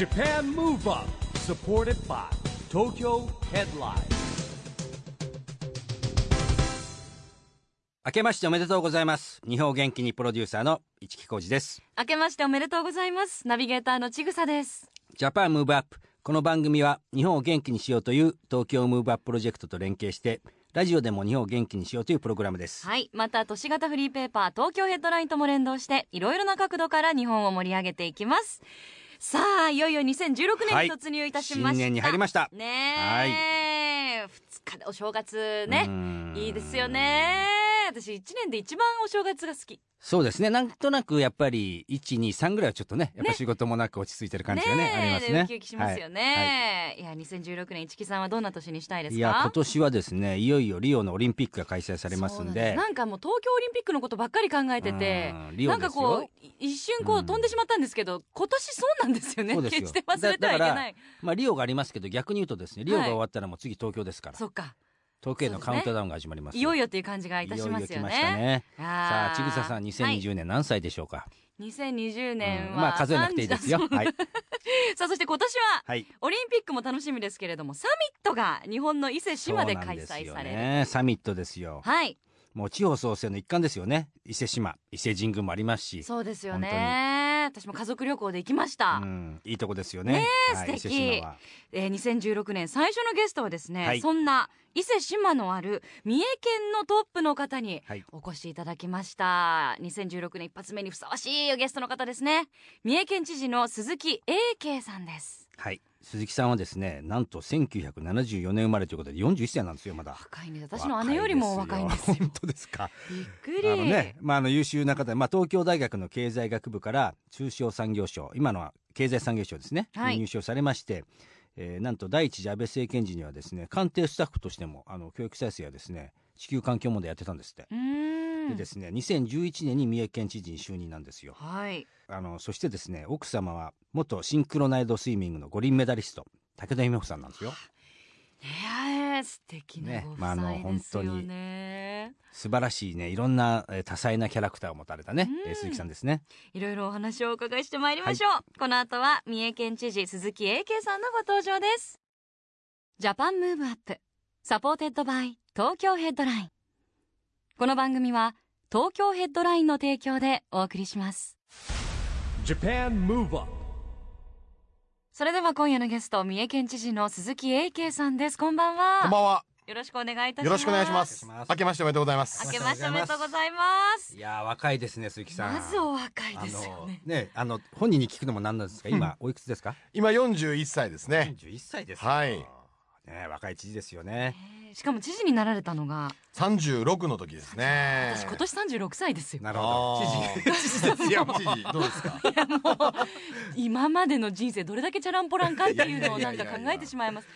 Japan Move Up supported by Tokyo Headline. 明けましておめでとうございます。日本を元気にプロデューサーの市木浩司です。明けましておめでとうございます。ナビゲーターのちぐさです。 Japan Move Up この番組は日本を元気にしようという東京ムーブアッププロジェクトと連携してラジオでも日本を元気にしようというプログラムです。はい。また都市型フリーペーパー東京ヘッドラインとも連動していろいろな角度から日本を盛り上げていきますさあいよいよ2016年に突入いたしました、新年に入りました。ねえ、2日でお正月ね。いいですよね私1年で一番お正月が好き。そうですね。なんとなくやっぱり123ぐらいはちょっとねやっぱ仕事もなく落ち着いてる感じがねありますね。ウキウキしますよね、い。や2016年市木さんはどんな年にしたいですか？いや今年はですねいよいよリオのオリンピックが開催されますんで。なんかもう東京オリンピックのことばっかり考えててなんかこう一瞬こう飛んでしまったんですけど、今年そうなんですよね。決して忘れてはいけない。まあリオがありますけど逆に言うとですねリオが終わったらもう次東京ですから、そっか東京へのカウントダウンが始まりますいよいよっていう感じがいたしますよいよいよねしたね。ささあちぐささん2020年何歳でしょうか、2020年は、うん。まあ数えなくていいです。よ30はい。さあそして今年ははい。オリンピックも楽しみですけれどもサミットが日本の伊勢志摩で開催されるね。サミットですよ。はい。もう地方創生の一環ですよね。伊勢志摩伊勢神宮もありますし。そうですよ本当ね私も家族旅行で行きました、うん、いいとこですよね。ねえはい、伊素敵は。えー、2016年最初のゲストはですね、はい。そんな伊勢志摩のある三重県のトップの方にはい。お越しいただきました。2016年一発目にふさわしいゲストの方ですね。三重県知事の鈴木英慶さんですはい。鈴木さんはですねなんと1974年生まれということで41歳なんですよまだ。若いんです私の姉よりも若いんですよ。本当ですか。びっくり。あのね、まあ、あの優秀な方で、まあ、東京大学の経済学部から中小産業省今のは経済産業省ですね、はい。入省されまして、えーなんと第一次安倍政権時にはですね官邸スタッフとしてもあの教育再生やですね地球環境問題やってたんですって。でですね2011年に三重県知事に就任なんですよ。はい。あのそしてですね奥様は元シンクロナイドスイミングの五輪メダリスト武田由美子さんなんですよ。ねえ素敵なご夫ね。まああの本ね、素晴らしいねいろんなえー多彩なキャラクターを持たれたね、うん。えー鈴木さんですね。いろいろお話をお伺いしてまいりましょう、この後は三重県知事鈴木英慶さんのご登場です。 Japan Move Up supported by Tokyo Headline。この番組は東京ヘッドラインの提供でお送りします。Japan Move Up それでは今夜のゲスト三重県知事の鈴木英慶さんです。こんばんは。こんばんは。よろしくお願いいたします。よろしくお願いします。明けましておめでとうございます。明けましておめでとうございます。いやー若いですね鈴木さん。まずお若いあですよねのねあの本人に聞くのもなんなんですか？今おいくつですか？今41歳ですね。41歳ですよはい。ね若い知事ですよね。え。ーしかも知事になられたのが。36の時ですね。私今年36歳ですよ。なるほど。知事。知事どうですか？今までの人生どれだけチャランポランかっていうのをなんか考えてしまいます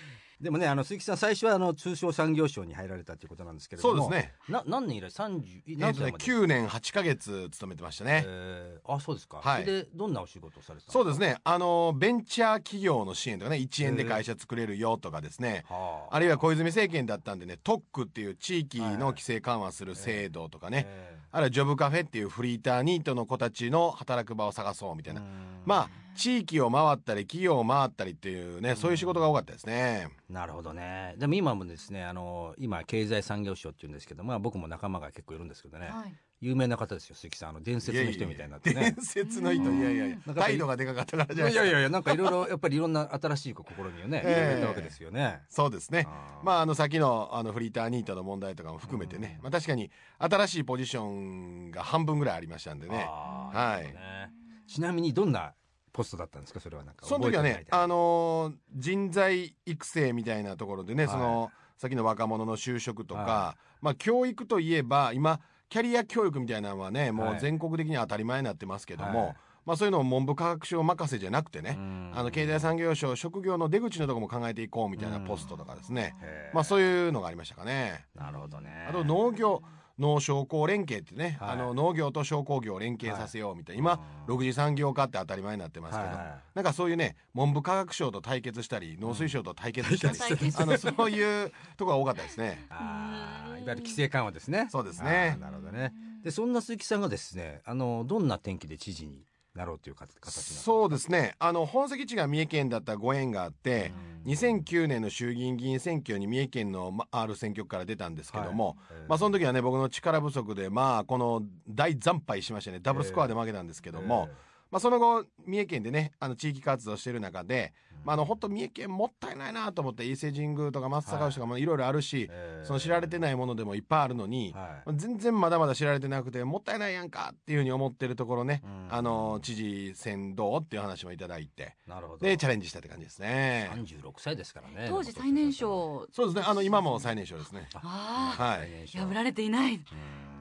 でもねあの鈴木さん最初はあの通商産業省に入られたということなんですけれども。そうですね。な何年以来？30えっとね何歳まで？9年8ヶ月勤めてましたね。えーあそうですか、はい。でどんなお仕事をされてたそうですね。ね。あのベンチャー企業の支援とかね、1円で会社作れるよとかですね。はあ。あるいは小泉政権だったんでね、特区っていう地域の規制緩和する制度とかね。えあるいはジョブカフェっていうフリーターニートの子たちの働く場を探そうみたいな。ーまあ地域を回ったり企業を回ったりっていうねそういう仕事が多かったですね。なるほどね。でも今もですねあの今経済産業省っていうんですけどまあ僕も仲間が結構いるんですけどね、はい。有名な方ですよ鈴木さん。あの伝説の人みたいになってね。伝説の人。いやいやいや。なんか態度がでかかったからじゃないいやいやいやなんかいろいろやっぱりいろんな新しい試みをね、ええ。入れたわけですよね。そうですね。まああの先のあのフリーターニートの問題とかも含めてね、まあ、確かに新しいポジションが半分ぐらいありましたんでね。はい。ね。ちなみにどんなポストだったんですか？それはなんか。その時はねあのー人材育成みたいなところでね、はい。その先の若者の就職とか、はまあ教育といえば今キャリア教育みたいなのはねもはい。う全国的に当たり前になってますけども、はい。まあそういうのを文部科学省任せじゃなくてね、うん。あの経済産業省職業の出口のところも考えていこうみたいなポストとかですね、まあそういうのがありましたかね。なるほどね。あと農業農商工連携ってね、はい。あの農業と商工業を連携させようみたいな、はい。今6次産業化って当たり前になってますけど、はいはいなんかそういうね文部科学省と対決したり農水省と対決したり、対決。あのそういうとこが多かったですね。あーいわゆる規制緩和ですね。そうですね。なるほどね。でそんな鈴木さんがですねあのどんな転機で知事になろうというか形そうですね。あの本籍地が三重県だったご縁があって、2009年の衆議院議員選挙に三重県のまある選挙区から出たんですけども、ええ。まあ、その時はね僕の力不足でまあこの大惨敗しましてねダブルスコアで負けたんですけども、まあ、その後三重県でねあの地域活動してる中で、まあ、あの本当三重県もったいないなと思って伊勢神宮とか松阪牛とかもい。ろいろあるし、ええその知られてないものでもいっぱいあるのに、はい。全然まだまだ知られてなくてもったいないやんかっていうふうに思ってるところね、うん。あの知事選どうっていう話もいただいてなるほど。でチャレンジしたって感じですね。36歳ですからね当時最年少。そうですね。あの今も最年少ですね。ああはい。破られていない。うん。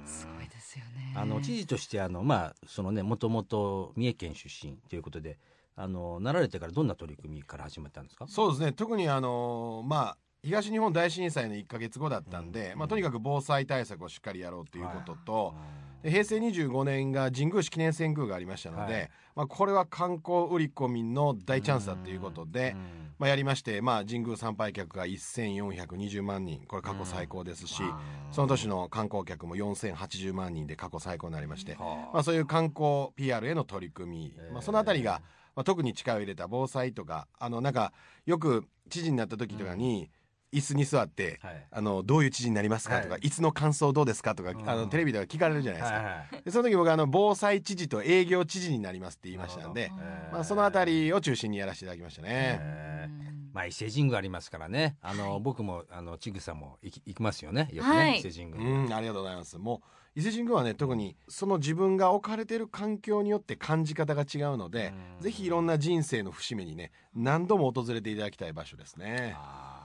すごいですよね。あの知事としてあのまあそのねもともと三重県出身ということであのなられてからどんな取り組みから始まったんですか？そうですね。特にあのまあ東日本大震災の1か月後だったんで、うん。まあ、とにかく防災対策をしっかりやろうということと、うで平成25年が神宮式記念遷宮がありましたので、はい。まあ、これは観光売り込みの大チャンスだということで、んまあ、やりまして、まあ、神宮参拝客が1420万人これ過去最高ですし、その年の観光客も4080万人で過去最高になりまして、はあまあ、そういう観光 PR への取り組み、えー。まあ、そのあたりが、まあ、特に力を入れた防災とかあのなんかよく知事になった時とかに、椅子に座って、はい。あのどういう知事になりますか？とか、はいい、つの感想どうですか？とか、うん。あのテレビでは聞かれるじゃないですか、はいはいでその時僕はあの防災知事と営業知事になりますって言いましたんでまあ、そのあたりを中心にやらせていただきましたね。えー。まあ伊勢神宮ありますからね。あの、僕もあのちぐさも行き行きますよね。よくね、はい。伊勢神う宮ん、ありがとうございます。もう伊勢神宮はね特にその自分が置かれてる環境によって感じ方が違うので、うん。ぜひいろんな人生の節目にね何度も訪れていただきたい場所ですね。あー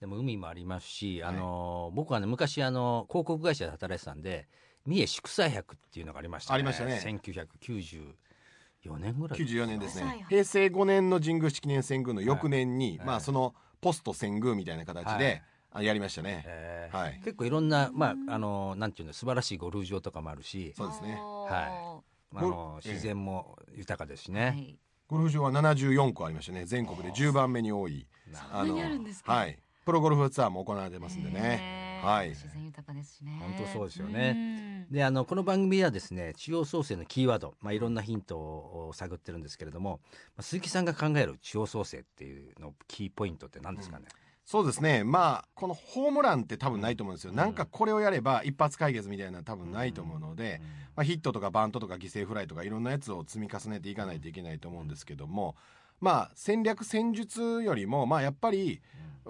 でも海もありますし、あの僕はね昔あの広告会社で働いてたんで三重祝祭百っていうのがありましたね。ありましたね。1994年ぐらい94年ですはいね。平成5年の神宮式記念遷宮の翌年に、はい。まあそのポスト遷宮みたいな形で、はい。あやりましたね。えー。はい。結構いろんなまああのなんていうの素晴らしいゴルフ場とかもあるしそうですね。はあのええ。自然も豊かですしい。ね、ゴルフ場は74個ありましたね。全国で10番目に多い。そんなにあるんですか？はい。プロゴルフツアーも行われてますんでね。はい。自然豊かですしね。本当そうですよね。うん。であのこの番組ではですね地方創生のキーワード、まあ、いろんなヒントを探ってるんですけれども、まあ、鈴木さんが考える地方創生っていうのキーポイントって何ですかね、そうですね。まあ、このホームランって多分ないと思うんですよ。うん。なんかこれをやれば一発解決みたいな多分ないと思うので、まあ、ヒットとかバントとか犠牲フライとかいろんなやつを積み重ねていかないといけないと思うんですけども、まあ、戦略戦術よりも、まあ、やっぱり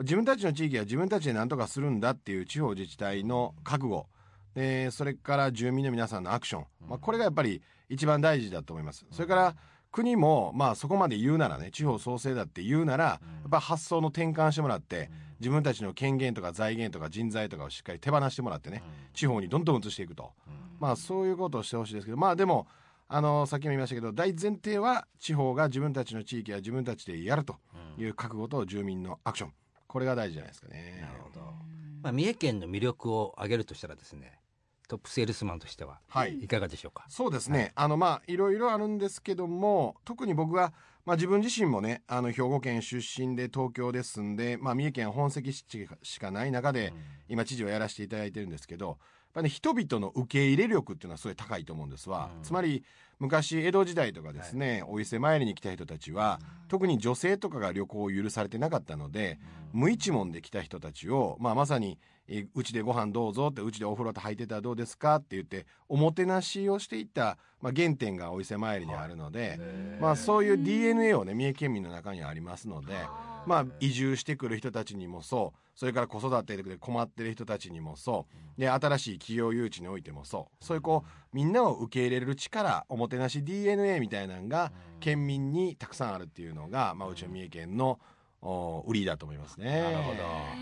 自分たちの地域は自分たちで何とかするんだっていう地方自治体の覚悟、でそれから住民の皆さんのアクション、まあ、これがやっぱり一番大事だと思います。それから国も、まあ、そこまで言うならね地方創生だって言うなら、やっぱ発想の転換してもらって、自分たちの権限とか財源とか人材とかをしっかり手放してもらってね、地方にどんどん移していくと、まあそういうことをしてほしいですけどまあでもあのさっきも言いましたけど大前提は地方が自分たちの地域は自分たちでやるという覚悟と住民のアクション。これが大事じゃないですかね。なるほど、まあ、三重県の魅力を挙げるとしたらですねトップセールスマンとしてははい。いかがでしょうか、そうですね、あのまあいろいろあるんですけども特に僕は、まあ、自分自身もねあの兵庫県出身で東京で住んで、まあ、三重県本籍地しかない中で、今知事をやらせていただいてるんですけどぱ、ね、人々の受け入れ力っていうのはすごい高いと思うんですわ、うん。つまり昔江戸時代とかですね、お伊勢参りに来た人たちは、特に女性とかが旅行を許されてなかったので、無一文で来た人たちを、まあ、まさにえーうちでご飯どうぞってうちでお風呂と入ってたらどうですかって言っておもてなしをしていった、まあ、原点がお伊勢参りにあるので、まあ、そういう DNA をね三重県民の中にはありますので、まあ、移住してくる人たちにもそうそれから子育てで困ってる人たちにもそう。で新しい企業誘致においてもそう。そういうこうみんなを受け入れる力おもてなし DNA みたいなのが県民にたくさんあるっていうのが、まあ、うちの三重県のお売りだと思いますね。なるほど。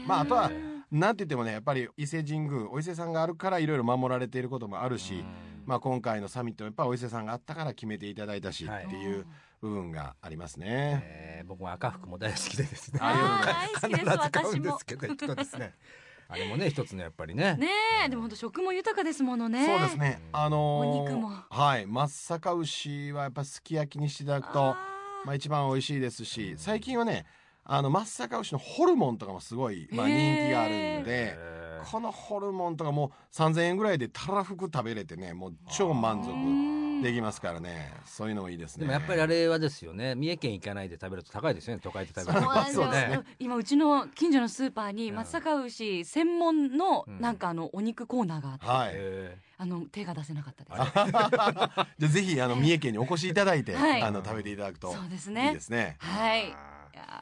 まあ、あとはなんて言ってもねやっぱり伊勢神宮お伊勢さんがあるからいろいろ守られていることもあるし、まあ、今回のサミットもやっぱお伊勢さんがあったから決めていただいたし、はいっていう部分がありますね。えー僕も赤服も大好きでですね。あー大好きです。必ず買うんで私もすけど一度ですね。あれもね一つのやっぱりね。ねえでも本当食も豊かですものね。そうですね。あのーお肉も。はい、松阪牛はやっぱすき焼きにしていただくと、まあ一番美味しいですし、最近はね、あの松阪牛のホルモンとかもすごい、まあ、人気があるんで。えー。このホルモンとかもう3000円ぐらいでたらふく食べれてねもう超満足できますからね。そういうのもいいですね。でもやっぱりあれはですよね。三重県行かないで食べると高いですよね。都会で食べると。そうね。今うちの近所のスーパーにうん。松阪牛専門のうん。なんかあのお肉コーナーがあって、はい。へあの手が出せなかったです。じゃあぜひあの三重県にお越しいただいて、はい。あの食べていただくとそうですね。いいですね。はい。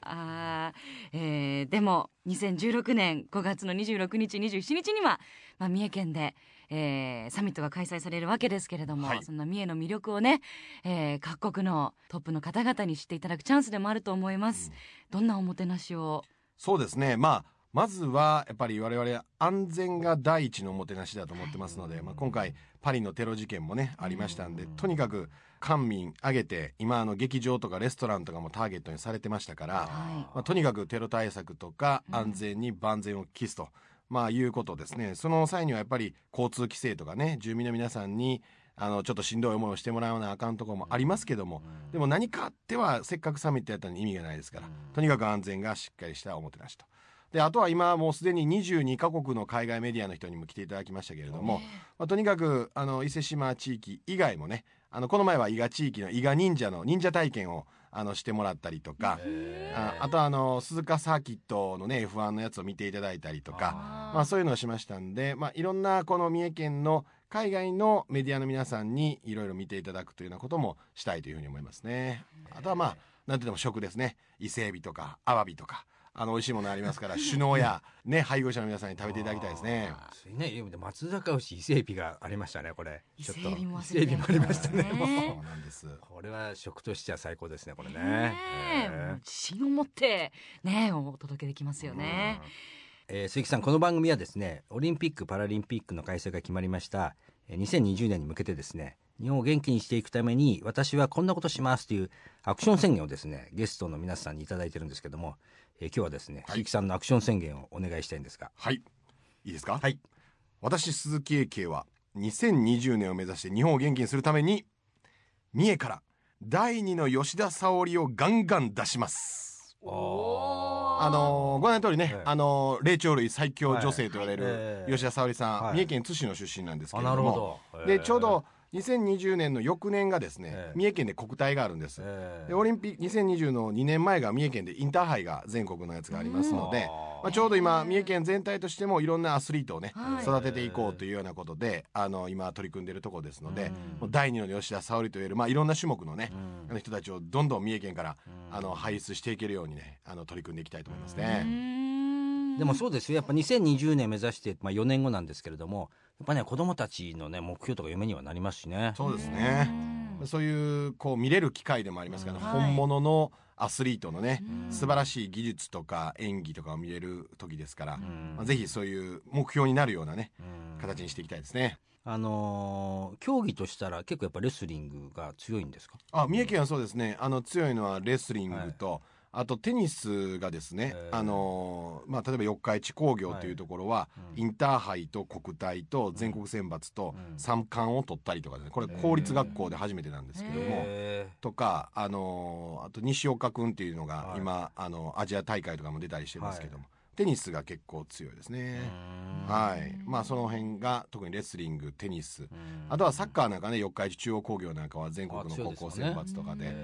あー。えーでも2016年5月の26日27日には、まあ、三重県で、えーサミットが開催されるわけですけれども、はい。そんな三重の魅力をね、えー各国のトップの方々に知っていただくチャンスでもあると思います。どんなおもてなしを？そうですね。まあまずはやっぱり我々安全が第一のおもてなしだと思ってますので、まあ、今回パリのテロ事件もねありましたんでとにかく官民挙げて今あの劇場とかレストランとかもターゲットにされてましたから、はまあ、とにかくテロ対策とかうん。安全に万全を期すと、まあ、いうことですね。その際にはやっぱり交通規制とかね住民の皆さんにあのちょっとしんどい思いをしてもらわなあかんところもありますけども、でも何かあってはせっかくサミットやったのに意味がないですから、とにかく安全がしっかりしたおもてなしと。であとは今もうすでに22カ国の海外メディアの人にも来ていただきましたけれども、まあ、とにかくあの伊勢志摩地域以外もねあのこの前は伊賀地域の伊賀忍者の忍者体験をあのしてもらったりとか、ああとはあの鈴鹿サーキットのね F1 のやつを見ていただいたりとかまあ、そういうのをしましたんで、まあ、いろんなこの三重県の海外のメディアの皆さんにいろいろ見ていただくというようなこともしたいというふうに思いますね。あとはまあなんていうのも食ですね。伊勢海老とかアワビとかあの美味しいものありますから首脳や、ね、配偶者の皆さんに食べていただきたいですね。そういうね松坂牛伊勢海老がありましたねこれ。伊ちょっと勢海老も忘伊勢海老もありましたねねそうなんですこれは食としては最高ですねこれね。自信を持ってねお届けできますよね。えー鈴木さんこの番組はですねオリンピック・パラリンピックの開催が決まりましたえー2020年に向けてですね日本を元気にしていくために私はこんなことしますというアクション宣言をですねゲストの皆さんに頂いただいてるんですけども、えー今日はですね、はい。鈴木さんのアクション宣言をお願いしたいんですが。はい。いいですか？はい。私鈴木英慶は2020年を目指して日本を元気にするために三重から第二の吉田沙保里をガンガン出します。おー。あのーご覧の通りね、ええ。あのー霊長類最強女性と言われる吉田沙保里さん、はい。三重県津市の出身なんですけあれども。なるほど。でちょうど2020年の翌年がですね、ええ。三重県で国体があるんです、えーでオリンピック2020の2年前が三重県でインターハイが全国のやつがありますので、まあ、ちょうど今三重県全体としてもいろんなアスリートをね、はい。育てていこうというようなことであの今取り組んでいるところですので、うん。第二の吉田沙保里といえる、まあ、いろんな種目のね、うん。あの人たちをどんどん三重県から、うん。あの輩出していけるようにねあの取り組んでいきたいと思いますうね。ん。でもそうですよ。やっぱ2020年目指して、まあ、4年後なんですけれどもやっぱね子供たちのね目標とか夢にはなりますしね。そうですね。うん。そういうこう見れる機会でもありますから、はい本物のアスリートのね、うん素晴らしい技術とか演技とかを見れる時ですから、うん。まあ、ぜひそういう目標になるようなねうん。形にしていきたいですね。あのー競技としたら結構やっぱレスリングが強いんですか？あ三重県はそうですね。あの強いのはレスリングと、あとテニスがですね、えー。あのーまあ、例えば四日市工業というところは、うん。インターハイと国体と全国選抜とうん。三冠を取ったりとかですねこれ公立学校で初めてなんですけども。へとか、あのーあと西岡君っていうのがはい。今、あのアジア大会とかも出たりしてますけども、テニスが結構強いですーね。うん。はい、まあその辺が特にレスリングテニス。うん。あとはサッカーなんかね四日市中央工業なんかは全国の高校選抜とかで、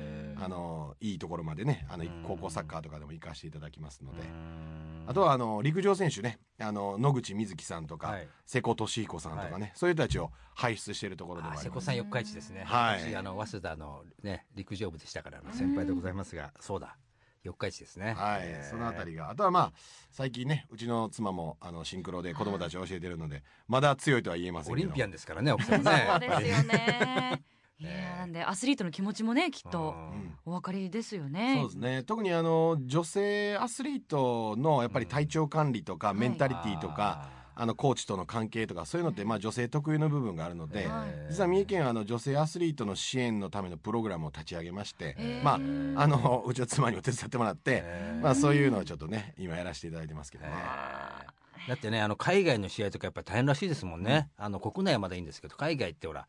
あのいいところまでねあのうん。高校サッカーとかでも行かせていただきますので、うん。あとはあの陸上選手ね。あの野口みずきさんとか、はい。瀬古利彦さんとかね、はそういう人たちを輩出しているところでもあります。あ瀬古さん四日市ですね。はい。私あの早稲田のね陸上部でしたから先輩でございますが、そうだ四日市ですね。はいえ、ー。そのあたりが。あとはまあ最近ねうちの妻もあのシンクロで子供たちを教えてるのでまだ強いとは言えませんけど。オリンピアンですからね奥さんもね。そうですよね。いね。やなんでアスリートの気持ちもねきっとうん。お分かりですよね。そうですね。特にあの女性アスリートのやっぱり体調管理とか、んメンタリティーとか、あのコーチとの関係とかそういうのってまあ女性特有の部分があるので、はい。実は三重県はあの女性アスリートの支援のためのプログラムを立ち上げまして、まああのうちの妻にも手伝ってもらって、まあそういうのをちょっとね今やらせていただいてますけどね。だってねあの海外の試合とかやっぱり大変らしいですもんね、あの国内はまだいいんですけど海外ってほら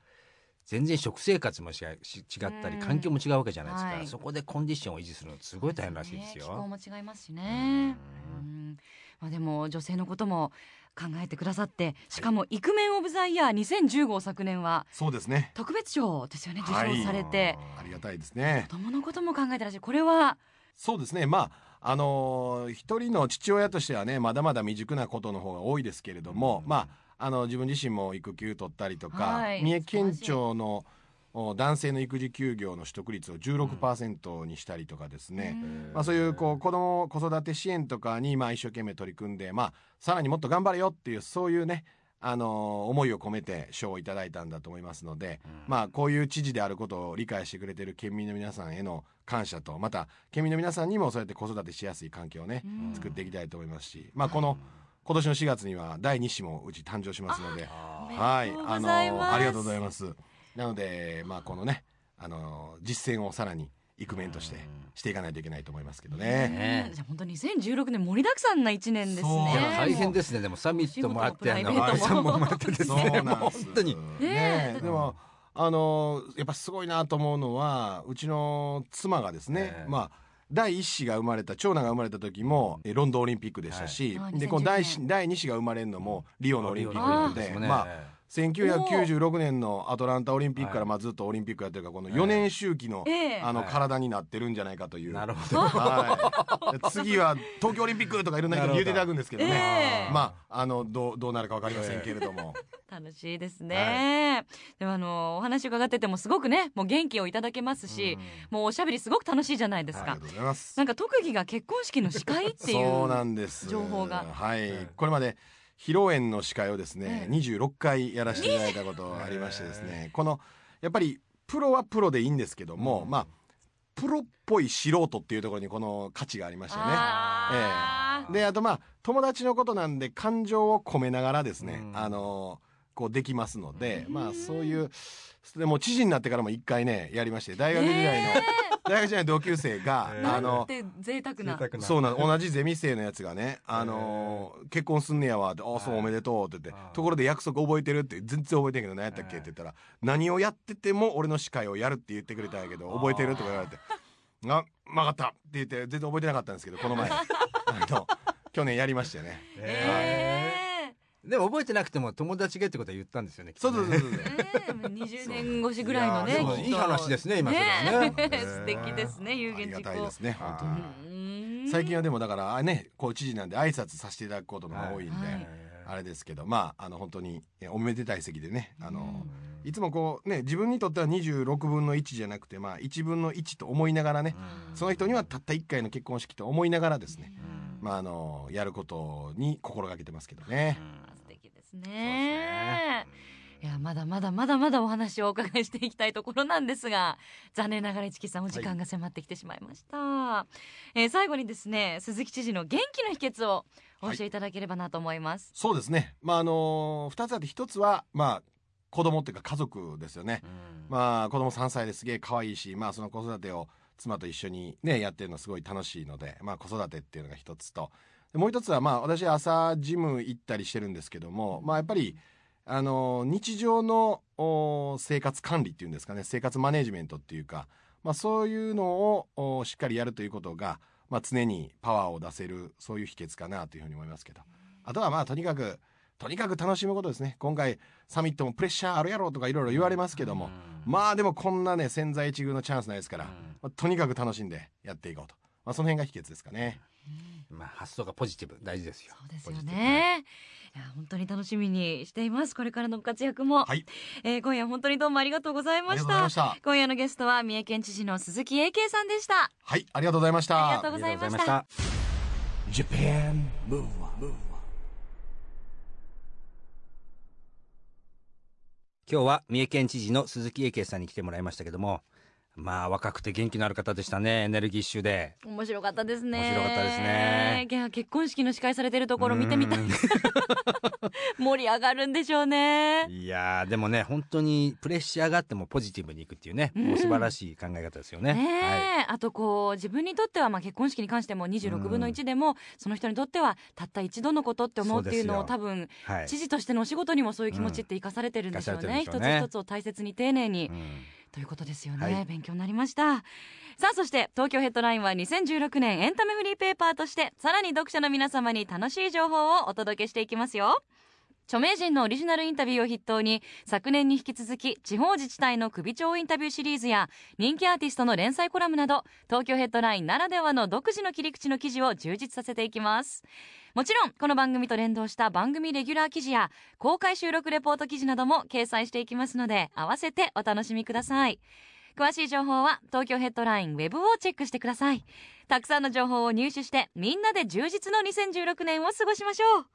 全然食生活もしし違ったりうん環境も違うわけじゃないですか、はい。そこでコンディションを維持するのすごい大変らしいですね気候よ。も違いますしね。うん。まあでも女性のことも考えてくださってしかもイクメンオブザイヤー2015を昨年はそうですね。特別賞ですよね受はい賞されて、ありがたいですね。子供のことも考えてらっしゃる。これはそうですね。まああのー一人の父親としてはねまだまだ未熟なことの方が多いですけれども、まああの自分自身も育休取ったりとか、はい。三重県庁のお男性の育児休業の取得率を16%にしたりとかですね、まあ、そういうこう子供子育て支援とかにまあ一生懸命取り組んで、まあ、さらにもっと頑張れよっていうそういうねあのー思いを込めて賞をいただいたんだと思いますので、まあ、こういう知事であることを理解してくれてる県民の皆さんへの感謝とまた県民の皆さんにもそうやって子育てしやすい環境をね、うん。作っていきたいと思いますし、まあ、この今年の4月には第2子もうち誕生しますので。はい、あのありがとうございます。なので、まあ、このね、あの実践をさらにイクメンとしてしていかないといけないと思いますけどね。ねじゃあ本当2016年盛りだくさんな一年ですね。大変すですね。でもサミットもあってあの葵さんもです。ね本。当に。ねでも、あのやっぱすごいなと思うのは、うちの妻がですね、ええ。まあ。第一子が生まれた長男が生まれた時もえロンドンオリンピックでしたし、はい。でこの第2010一第二子が生まれるのもリオのオリンピックなので、まあ1996年のアトランタオリンピックからまあずっとオリンピックやってるからこの4年周期のええ。あのはい。体になってるんじゃないかという。なるほど。はい、次は東京オリンピックとかいろんな人に言っていただくんですけどね。ええ。まああのどうどうなるかわかりませんけれども。楽しいですね、でもあのお話伺っててもすごくねもう元気をいただけますし、もうおしゃべりすごく楽しいじゃないですか。ありがとうございます。な。んか特技が結婚式の司会っていうそうなんです。情報が。はい、これまで披露宴の司会をですね、ええ。26回やらせていただいたことがありましてですね、このやっぱりプロはプロでいいんですけども、まあプロっぽい素人っていうところにこの価値がありましてね。あー。であとまあ友達のことなんで感情を込めながらですね、うん。あのこうできますので、まあそういうでも知事になってからも一回ねやりまして大学時代の、大学時代の同級生が、えー。あので贅沢な。贅沢な。そうなん同じゼミ生のやつがね、あのー。結婚すんねやわって「ああそうおめでとう」って言ってあー「ところで約束覚えてる?」って全然覚えてんけど何やったっけ？って言ったら「何をやってても俺の司会をやるって言ってくれたんやけど覚えてる?」とか言われて「あ分かった」って言って全然覚えてなかったんですけどこの前。あの去年やりましたよね。えでも覚えてなくても友達がってことは言ったんですよねそうそうそうそう。ーえー20年越しぐらいのねいいい話ですね今それはね。え。素敵ですね有ありが言実行たいですね本当に。うん。最近はでもだからあねこう知事なんで挨拶させていただくことが多いんで、はい。あれですけどまああの本当にえおめでたい席でねあの、いつもこうね自分にとっては26分の1じゃなくてまあ1分の1と思いながらね、その人にはたった1回の結婚式と思いながらですね、まああのやることに心がけてますけどね。素敵ですね。いやまだまだまだまだお話をお伺いしていきたいところなんですが残念ながら市木さんお時間が迫ってきてしまいました、えー最後にですね鈴木知事の元気の秘訣をお教えいただければなと思います、そうですね。まああの2つあって1つはまあ子供っていうか家族ですよね。まあ子供3歳ですげえ可愛いし、まあその子育てを妻と一緒にねやってるのすごい楽しいので、まあ子育てっていうのが一つと、もう一つはまあ私朝ジム行ったりしてるんですけども、まあやっぱりあの日常の生活管理っていうんですかね、生活マネジメントっていうか、まあそういうのをしっかりやるということが、まあ常にパワーを出せるそういう秘訣かなというふうに思いますけど、あとはまあとにかくとにかく楽しむことですね。今回サミットもプレッシャーあるやろとかいろいろ言われますけども、まあでもこんなね千載一遇のチャンスないですから、まあとにかく楽しんでやっていこうと、まあ、その辺が秘訣ですかね。まあ発想がポジティブ大事ですよ。そうですよね。いや本当に楽しみにしています。これからのご活躍も、はい、えー今夜本当にどうもありがとうございあましりがとうございました。今夜のゲストは三重県知事の鈴木英慶さんでした。はい、ありがとうございました。ありがとうございましたありがとうございました Japan Move Up 今日は三重県知事の鈴木英慶さんに来てもらいましたけどもまあ若くて元気のある方でしたねエネルギッシュで。面白かったですね。面白かったですね。いや結婚式の司会されてるところ見てみたい。う ん盛り上がるんでしょうね。いやーでもね本当にプレッシャーがあってもポジティブにいくっていうね、うん。もう素晴らしい考え方ですよね。ねえ、はい。あとこう自分にとってはまあ結婚式に関しても26分の1でも、その人にとってはたった一度のことって思うっていうのを多分はい。知事としてのお仕事にもそういう気持ちって生かされてるんでしょうね,、うん。一つ一つを大切に丁寧に、うんということですよね、はい。勉強になりました。さあそして東京ヘッドラインは2016年エンタメフリーペーパーとしてさらに読者の皆様に楽しい情報をお届けしていきますよ著名人のオリジナルインタビューを筆頭に昨年に引き続き地方自治体の首長インタビューシリーズや人気アーティストの連載コラムなど東京ヘッドラインならではの独自の切り口の記事を充実させていきます。もちろんこの番組と連動した番組レギュラー記事や公開収録レポート記事なども掲載していきますので合わせてお楽しみください。詳しい情報は東京ヘッドラインウェブをチェックしてください。たくさんの情報を入手してみんなで充実の2016年を過ごしましょう。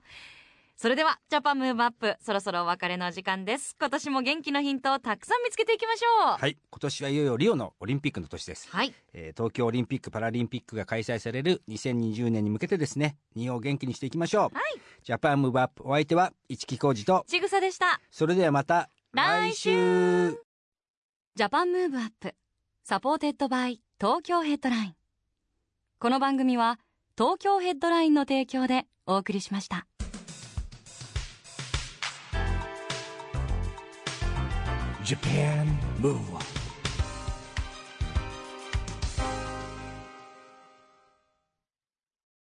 それではジャパンムーブアップそろそろお別れの時間です。今年も元気のヒントをたくさん見つけていきましょう。はい。今年はいよいよリオのオリンピックの年です、はい。えー東京オリンピック・パラリンピックが開催される2020年に向けてですね日本を元気にしていきましょう、はい。 Japan Move Up お相手は市木浩司と。ちぐさでした。それではまた来週。 Japan Move Up supported by Tokyo Headline。この番組は東京ヘッドラインの提供でお送りしました Japan Move Up